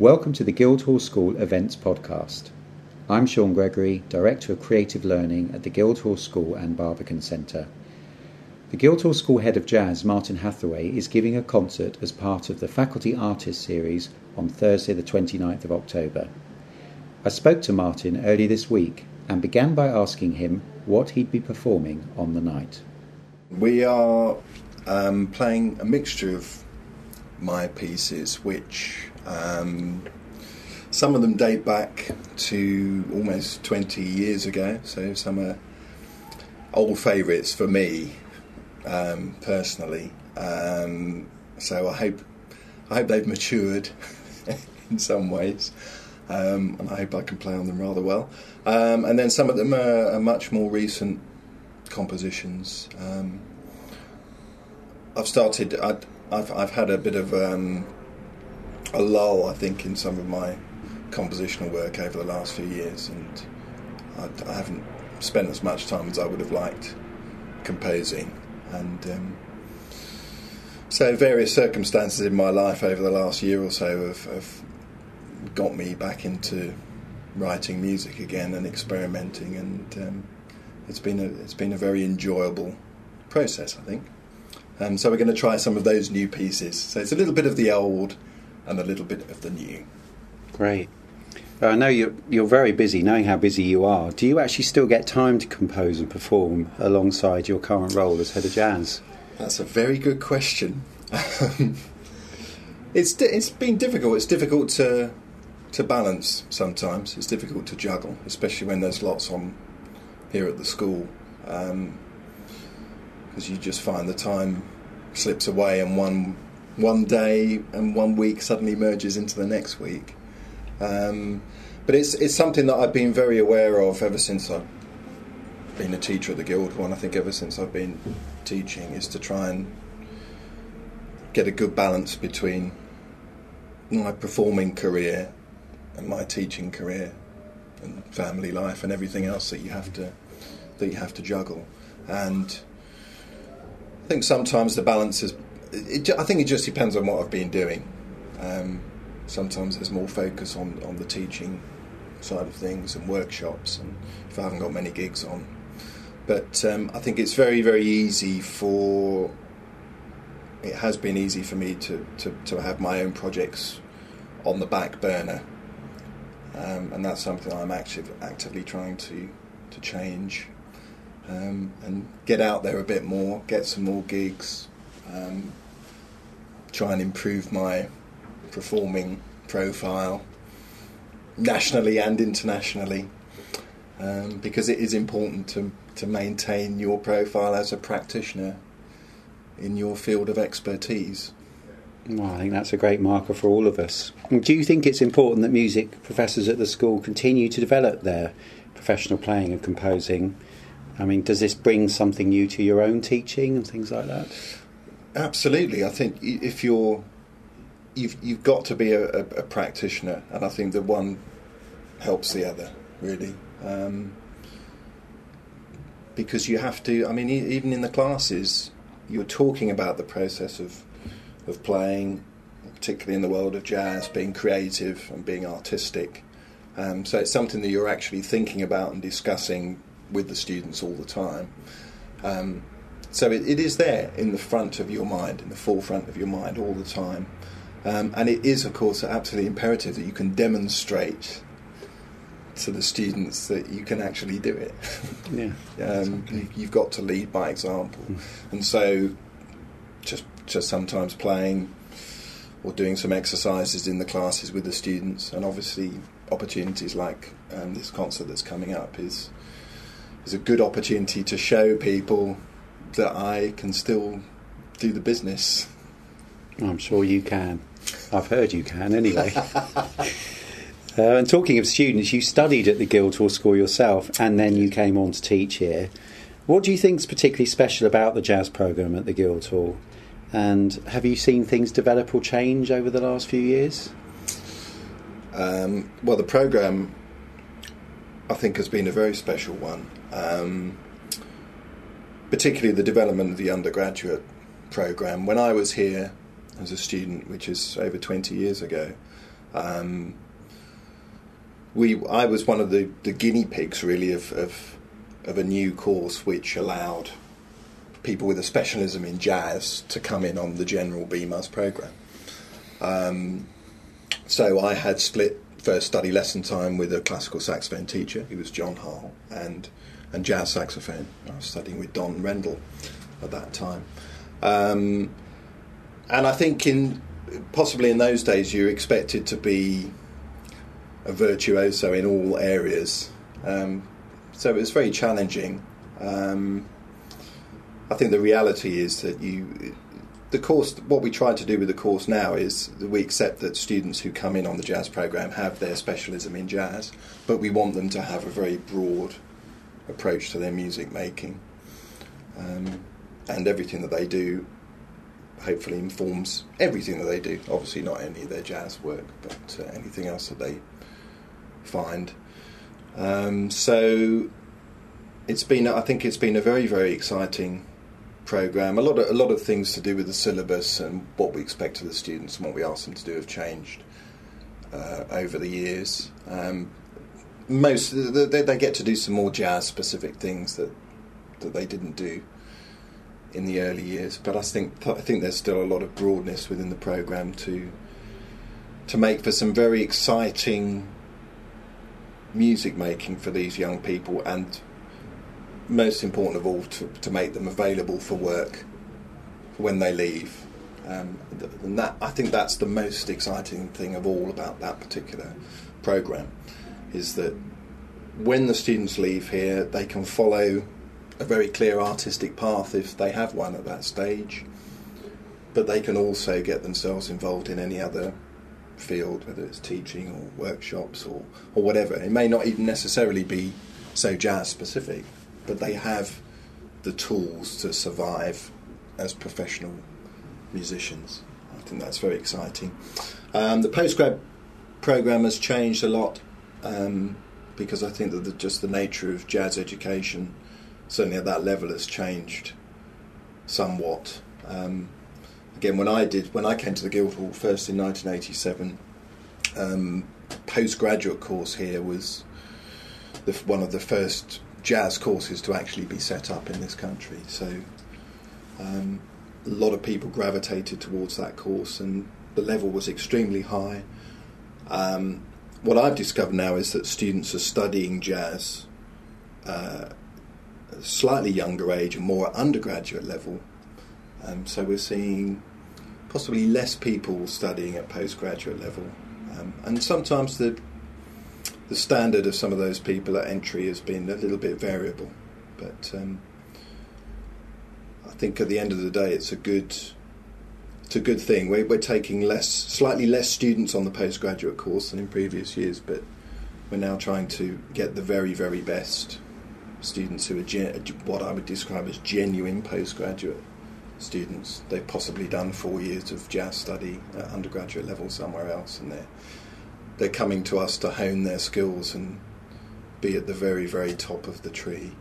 Welcome to the Guildhall School Events Podcast. I'm Sean Gregory, Director of Creative Learning at the Guildhall School and Barbican Centre. The Guildhall School Head of Jazz, Martin Hathaway, is giving a concert as part of the Faculty Artist Series on Thursday, the 29th of October. I spoke to Martin early this week and began by asking him what he'd be performing on the night. We are um, playing a mixture of my pieces, which um, some of them date back to almost 20 years ago, so some are old favourites for me um, personally. Um, so I hope I hope they've matured in some ways, um, and I hope I can play on them rather well. Um, and then some of them are, are much more recent compositions. Um, I've started. i have I've had a bit of um, a lull, I think, in some of my compositional work over the last few years, and I, I haven't spent as much time as I would have liked composing. And um, so, various circumstances in my life over the last year or so have, have got me back into writing music again and experimenting, and um, it's been a it's been a very enjoyable process, I think. Um, so we're going to try some of those new pieces. So it's a little bit of the old and a little bit of the new. Great. I know you're, you're very busy, knowing how busy you are. Do you actually still get time to compose and perform alongside your current role as head of jazz? That's a very good question. it's, it's been difficult. It's difficult to, to balance sometimes. It's difficult to juggle, especially when there's lots on here at the school. Because um, you just find the time slips away and one one day and one week suddenly merges into the next week. Um, but it's it's something that I've been very aware of ever since I've been a teacher at the Guildhall, and I think ever since I've been teaching is to try and get a good balance between my performing career and my teaching career and family life and everything else that you have to that you have to juggle. And I think sometimes the balance is it, I think it just depends on what I've been doing. Um, sometimes there's more focus on, on the teaching side of things and workshops, and if I haven't got many gigs on. But um, I think it's very, very easy for. It has been easy for me to, to, to have my own projects on the back burner, um, and that's something I'm active, actively trying to to change um, and get out there a bit more, get some more gigs, um, try and improve my performing profile nationally and internationally um, because it is important to, to maintain your profile as a practitioner in your field of expertise. Well, I think that's a great marker for all of us. Do you think it's important that music professors at the school continue to develop their professional playing and composing? I mean, does this bring something new to your own teaching and things like that? Absolutely, I think if you're you've you've got to be a, a, a practitioner, and I think that one helps the other really. Um, because you have to. I mean, even in the classes, you're talking about the process of of playing, particularly in the world of jazz, being creative and being artistic. Um, so it's something that you're actually thinking about and discussing with the students all the time. Um, so it, it is there in the front of your mind, in the forefront of your mind all the time. Um, and it is, of course, absolutely imperative that you can demonstrate to the students that you can actually do it. Yeah, um, exactly. You've got to lead by example, mm. and so just just sometimes playing or doing some exercises in the classes with the students, and obviously opportunities like um, this concert that's coming up is is a good opportunity to show people that I can still do the business. I'm sure you can. I've heard you can anyway. uh, and talking of students, you studied at the Guildhall School yourself and then you came on to teach here. What do you think is particularly special about the jazz programme at the Guildhall? And have you seen things develop or change over the last few years? Um, well, the programme, I think, has been a very special one. Um, particularly the development of the undergraduate program. When I was here as a student, which is over 20 years ago, Um, we, I was one of the, the guinea pigs, really, of, of, of a new course which allowed people with a specialism in jazz to come in on the general BMUS program. Um, so I had split first study lesson time with a classical saxophone teacher. He was John Hall, and and jazz saxophone. I was studying with Don Rendell at that time. Um, and I think in possibly in those days you expected to be a virtuoso in all areas. Um, so it was very challenging. Um, I think the reality is that you, the course, what we try to do with the course now is we accept that students who come in on the jazz program have their specialism in jazz, but we want them to have a very broad approach to their music making. Um, and everything that they do hopefully informs everything that they do. Obviously, not only their jazz work, but uh, anything else that they find. Um, so it's been, I think, it's been a very, very exciting program. A lot of a lot of things to do with the syllabus and what we expect of the students and what we ask them to do have changed uh, over the years. Um, most they, they get to do some more jazz specific things that that they didn't do in the early years. But I think I think there's still a lot of broadness within the program to to make for some very exciting music making for these young people, and most important of all, to, to make them available for work when they leave. Um, and that I think that's the most exciting thing of all about that particular program is that when the students leave here, they can follow a very clear artistic path if they have one at that stage, but they can also get themselves involved in any other field, whether it's teaching or workshops or, or whatever. It may not even necessarily be so jazz specific, but they have the tools to survive as professional musicians. I think that's very exciting. Um, the postgrad program has changed a lot um, because I think that the, just the nature of jazz education certainly at that level has changed somewhat. Um, again, when I did, when I came to the Guildhall first in 1987, um, postgraduate course here was the, one of the first jazz courses to actually be set up in this country. So um, a lot of people gravitated towards that course, and the level was extremely high. Um, what I've discovered now is that students are studying jazz uh, slightly younger age and more undergraduate level. Um, so we're seeing possibly less people studying at postgraduate level, um, and sometimes the the standard of some of those people at entry has been a little bit variable. But um, I think at the end of the day, it's a good it's a good thing. We're, we're taking less, slightly less students on the postgraduate course than in previous years, but we're now trying to get the very, very best students who are gen- what I would describe as genuine postgraduate students. They've possibly done four years of jazz study at undergraduate level somewhere else, and they're they're coming to us to hone their skills and be at the very, very top of the tree.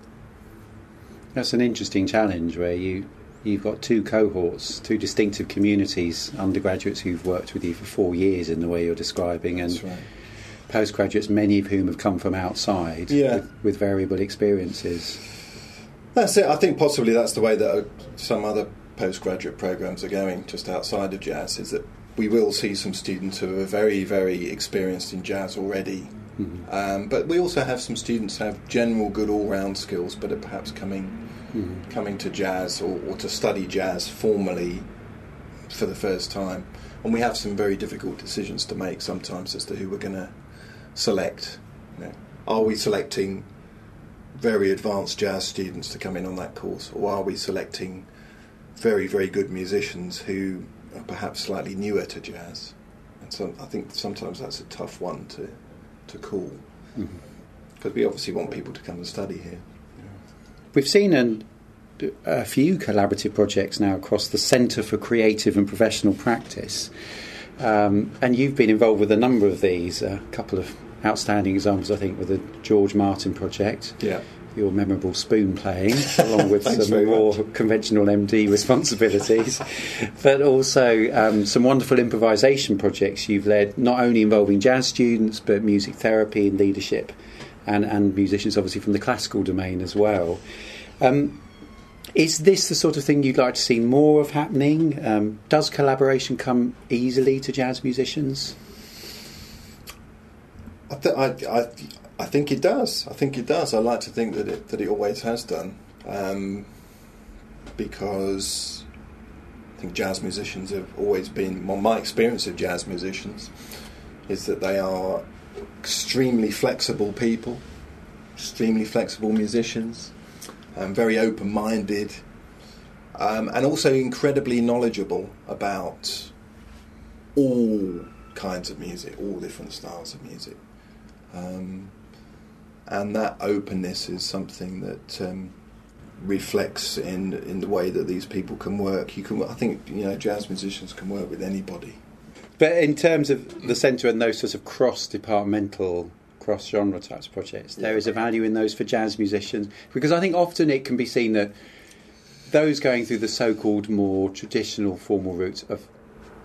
That's an interesting challenge where you you've got two cohorts, two distinctive communities, undergraduates who've worked with you for four years in the way you're describing, and right postgraduates, many of whom have come from outside yeah. with, with, variable experiences. That's it. I think possibly that's the way that uh, some other postgraduate programs are going, just outside of jazz, is that we will see some students who are very, very experienced in jazz already. Mm-hmm. Um, but we also have some students who have general good all-round skills, but are perhaps coming mm-hmm. coming to jazz or, or to study jazz formally for the first time. And we have some very difficult decisions to make sometimes as to who we're going to select? You know, are we selecting very advanced jazz students to come in on that course, or are we selecting very, very good musicians who are perhaps slightly newer to jazz? And so I think sometimes that's a tough one to, to call, because mm-hmm. we obviously want people to come and study here. We've seen an, a few collaborative projects now across the Centre for Creative and Professional Practice. Um, and you've been involved with a number of these, a couple of outstanding examples, I think, with the George Martin project. Yeah. your memorable spoon playing, along with some more much. conventional MD responsibilities, but also um, some wonderful improvisation projects you've led, not only involving jazz students, but music therapy and leadership, and, and musicians obviously from the classical domain as well. Um, is this the sort of thing you'd like to see more of happening? Um, does collaboration come easily to jazz musicians? I, th- I, I, I think it does. I think it does. I like to think that it that it always has done, um, because I think jazz musicians have always been. Well, my experience of jazz musicians is that they are extremely flexible people, extremely flexible musicians, um, very open-minded, um, and also incredibly knowledgeable about all kinds of music, all different styles of music. Um, and that openness is something that um, reflects in in the way that these people can work. You can, I think, you know, jazz musicians can work with anybody. But in terms of the centre and those sorts of cross-departmental, cross-genre types of projects, there is a value in those for jazz musicians because I think often it can be seen that those going through the so-called more traditional formal routes of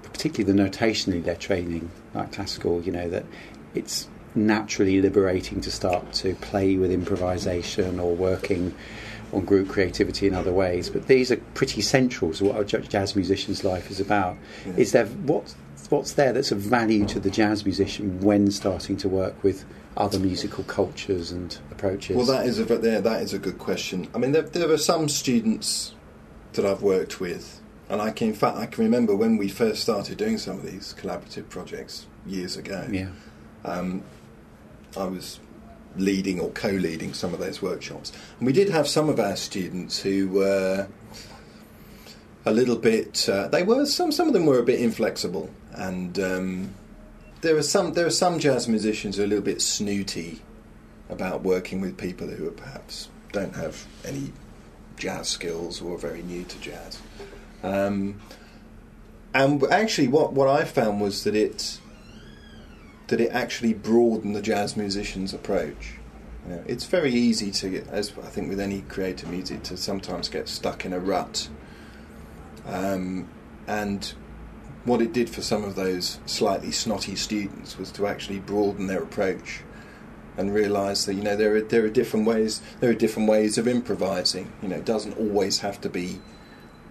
particularly the notationally led training, like classical, you know, that it's naturally liberating to start to play with improvisation or working on group creativity in other ways. But these are pretty central to what a jazz musician's life is about. Yeah. Is there what what's there that's of value to the jazz musician when starting to work with other musical cultures and approaches? Well, that is a there. That is a good question. I mean, there, there are some students that I've worked with, and I can, in fact, I can remember when we first started doing some of these collaborative projects years ago. yeah. um, I was leading or co-leading some of those workshops, and we did have some of our students who were a little bit. Uh, they were some. Some of them were a bit inflexible, and um, there are some. There are some jazz musicians who are a little bit snooty about working with people who perhaps don't have any jazz skills or are very new to jazz. Um, and actually, what what I found was that it that it actually broadened the jazz musician's approach. You know, it's very easy to, as I think with any creative music, to sometimes get stuck in a rut. Um, and what it did for some of those slightly snotty students was to actually broaden their approach and realise that you know there are there are different ways there are different ways of improvising. You know, it doesn't always have to be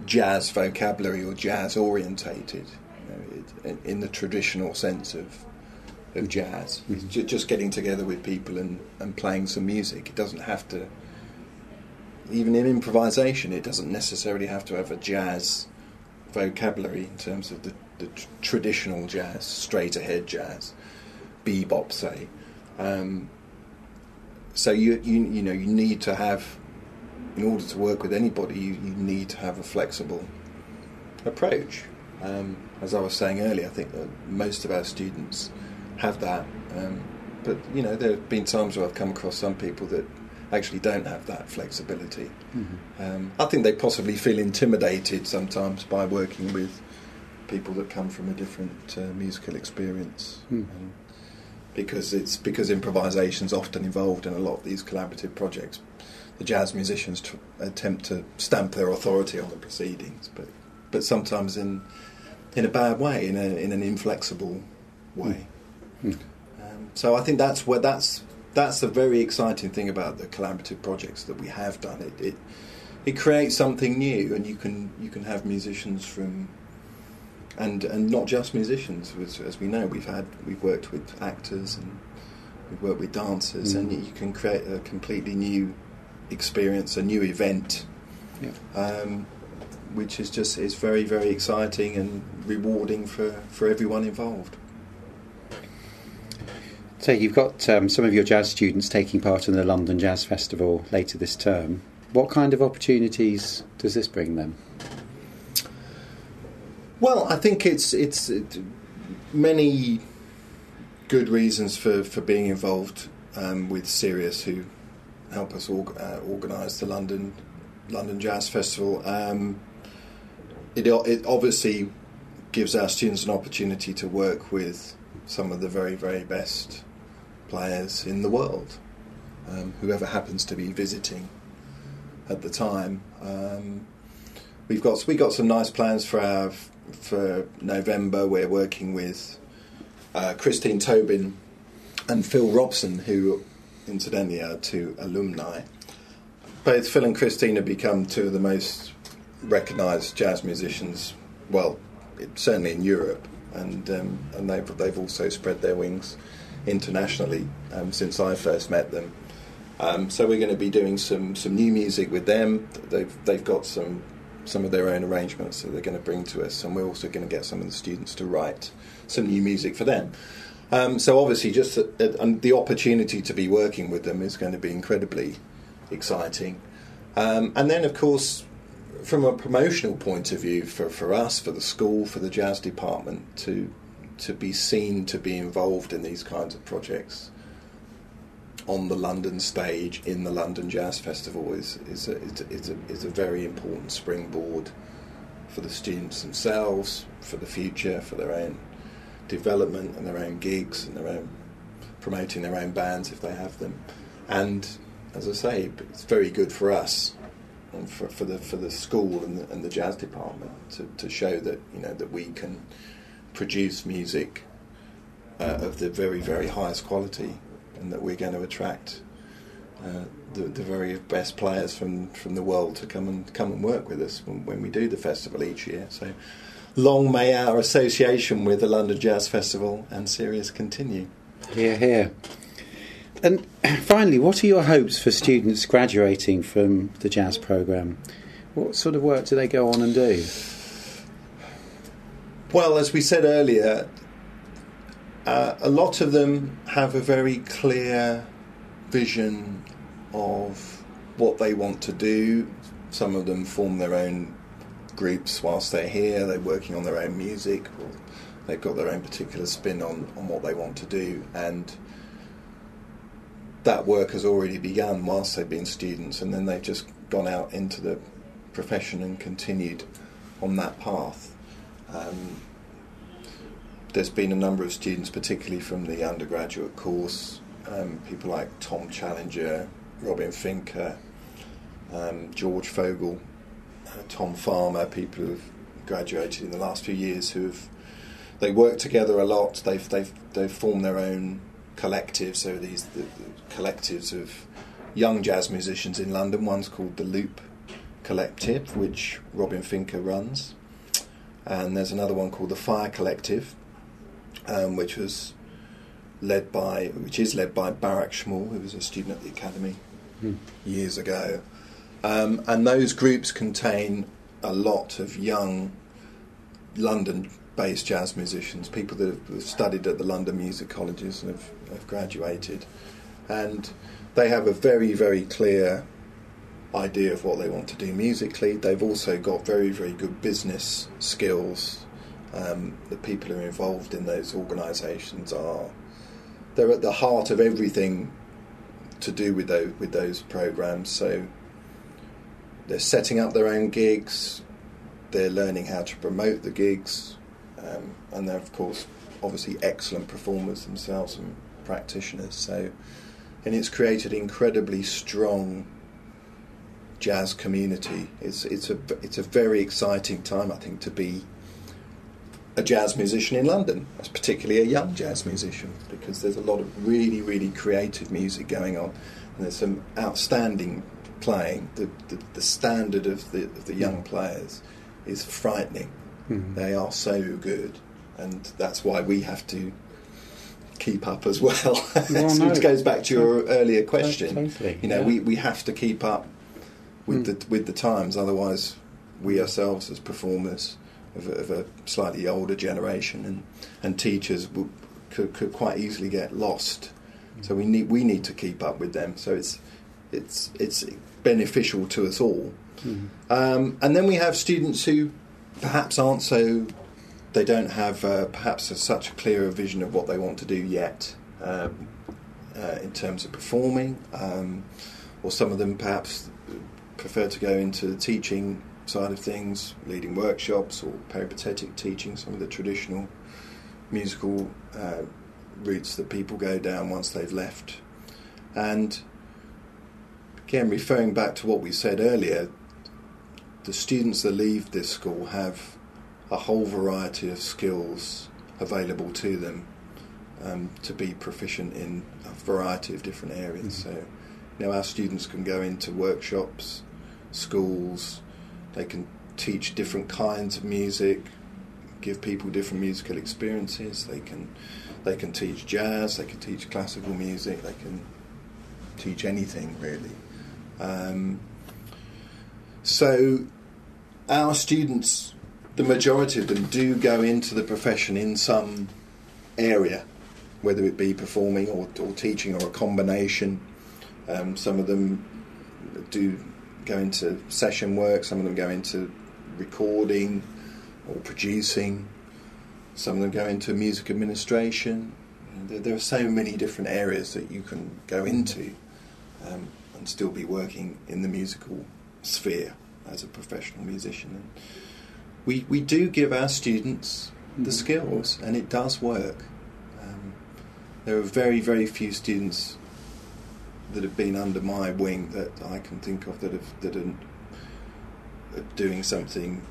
jazz vocabulary or jazz orientated. You know, it, in, the traditional sense of of jazz. Mm-hmm. Ju- just getting together with people and, and playing some music. It doesn't have to, even in improvisation, it doesn't necessarily have to have a jazz vocabulary in terms of the, the tr- traditional jazz, straight ahead jazz, bebop, say. Um, so you, you you know you need to have, in order to work with anybody, you, you need to have a flexible approach. Um, as I was saying earlier, I think that most of our students have that. Um, but you know, there have been times where I've come across some people that actually don't have that flexibility. Um, I think they possibly feel intimidated sometimes by working with people that come from a different uh, musical experience. Um, because it's because improvisation's often involved in a lot of these collaborative projects. The jazz musicians tr- attempt to stamp their authority on the proceedings, but but sometimes in in a bad way, in a in an inflexible way. Hmm. Um, so I think that's where that's that's a very exciting thing about the collaborative projects that we have done. It it, it creates something new, and you can you can have musicians from and and not just musicians. As, as we know, we've had we've worked with actors and we've worked with dancers, and Mm. you can create a completely new experience, a new event, Yeah. um, which is just is very very exciting and rewarding for for everyone involved. So you've got um, some of your jazz students taking part in the London Jazz Festival later this term. What kind of opportunities does this bring them? Well, I think it's it's it, many good reasons for, for being involved um, with Serious, who help us org- uh, organise the London London Jazz Festival. Um, it it obviously gives our students an opportunity to work with some of the very very best players in the world. um, whoever happens to be visiting at the time. We've got we got some nice plans for our for November. We're working with uh, Christine Tobin and Phil Robson, who incidentally are two alumni. Both Phil and Christine have become two of the most recognised jazz musicians. Well, certainly in Europe, and um, and they've they've also spread their wings internationally um, since I first met them. Um, so we're going to be doing some, some new music with them. They've they've got some some of their own arrangements that they're going to bring to us, and we're also going to get some of the students to write some new music for them. Um, so obviously, just the, the, opportunity to be working with them is going to be incredibly exciting. Um, and then, of course, from a promotional point of view, for, for us, for the school, for the jazz department, to to be seen to be involved in these kinds of projects on the London stage in the London Jazz Festival is is a, is a, is a very important springboard for the students themselves, for the future, for their own development and their own gigs and their own promoting their own bands if they have them. And as I say, it's very good for us and for, for the for the school and the, and the jazz department to, to show that you know that we can produce music uh, of the very very highest quality and that we're going to attract uh, the, the, very best players from, from the world to come and come and work with us when, when, we do the festival each year. So, long may our association with the London Jazz Festival and Serious continue. Here, here. And finally, what are your hopes for students graduating from the jazz program? What sort of work do they go on and do? Well, as we said earlier, uh, a lot of them have a very clear vision of what they want to do. Some of them form their own groups whilst they're here, they're working on their own music, or they've got their own particular spin on, on what they want to do. And that work has already begun whilst they've been students, and then they've just gone out into the profession and continued on that path. Um, there's been a number of students, particularly from the undergraduate course, um, people like Tom Challenger, Robin Fincker, um, George Fogel, uh, Tom Farmer, people who've graduated in the last few years who've they work together a lot. They've they've they've formed their own collectives. So these the, the collectives of young jazz musicians in London. One's called the Loop Collective, which Robin Fincker runs, and there's another one called the Fire Collective, um, which was led by, which is led by Barak Schmool, who was a student at the academy mm. years ago. Um, and those groups contain a lot of young London-based jazz musicians, people that have studied at the London music colleges and have, have graduated, and they have a very, very clear idea of what they want to do musically. They've also got very, very good business skills um, the people who are involved in those organisations are they're at the heart of everything to do with those with those programs. So they're setting up their own gigs, they're learning how to promote the gigs, um, and they're of course obviously excellent performers themselves and practitioners. So and it's created incredibly strong jazz community. It's it's a it's a very exciting time I think to be a jazz musician in London, particularly a young jazz musician, because there's a lot of really, really creative music going on, and there's some outstanding playing. The, the, the standard of the, of the young players is frightening. Mm-hmm. They are so good, and that's why we have to keep up as well. well no, it goes back to your earlier question. Totally, you know, yeah. we, we have to keep up with mm. the with the times, otherwise, we ourselves as performers of a, of a slightly older generation, and and teachers could could quite easily get lost. So we need we need to keep up with them. So it's it's it's beneficial to us all. Mm-hmm. Um, and then we have students who perhaps aren't so they don't have uh, perhaps a, such a clearer vision of what they want to do yet um, uh, in terms of performing, um, or some of them perhaps prefer to go into teaching side of things, leading workshops or peripatetic teaching, some of the traditional musical uh, routes that people go down once they've left. And again, referring back to what we said earlier, the students that leave this school have a whole variety of skills available to them um, to be proficient in a variety of different areas. Mm-hmm. So, you know, our students can go into workshops, schools, they can teach different kinds of music, give people different musical experiences. They can they can teach jazz, they can teach classical music, they can teach anything really. Um, so our students, the majority of them, do go into the profession in some area, whether it be performing or, or teaching or a combination. Um, some of them do go into session work, some of them go into recording or producing, some of them go into music administration. There, there are so many different areas that you can go into um, and still be working in the musical sphere as a professional musician. And we, we do give our students the skills, and it does work. Um, there are very, very few students that have been under my wing that I can think of that have that are, doing something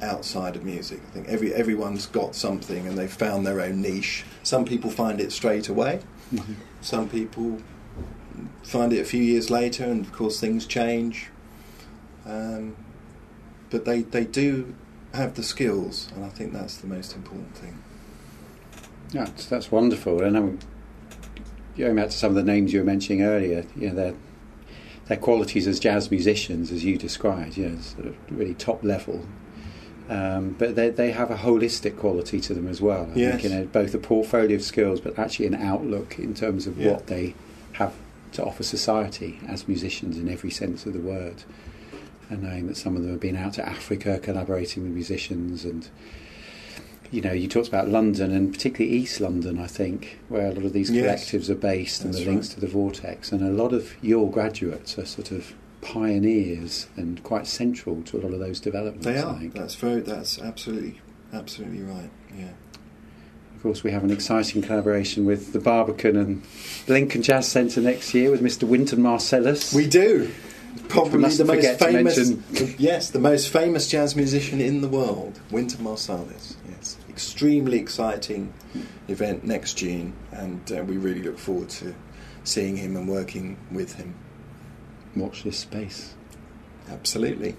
outside of music. I think every everyone's got something and they've found their own niche. Some people find it straight away. Mhm. Some people find it a few years later, and of course things change. Um, but they they do have the skills, and I think that's the most important thing. That's, that's wonderful. And I'm going back to some of the names you were mentioning earlier, you know, their, their qualities as jazz musicians, as you described, you know, sort of really top level. Um, but they, they have a holistic quality to them as well. I Yes. think, you know, both a portfolio of skills, but actually an outlook in terms of Yeah. what they have to offer society as musicians in every sense of the word. And knowing that some of them have been out to Africa collaborating with musicians and you know, you talked about London and particularly East London, I think, where a lot of these Yes. collectives are based and the links right. to the Vortex. And a lot of your graduates are sort of pioneers and quite central to a lot of those developments. They I are. think. That's very. That's absolutely, absolutely right. Yeah. Of course, we have an exciting collaboration with the Barbican and Lincoln Jazz Centre next year with Mr. Wynton Marsalis. We do. Probably the most famous. yes, the most famous jazz musician in the world, Wynton Marsalis. Yes, extremely exciting event next June, and uh, we really look forward to seeing him and working with him. Watch this space. Absolutely.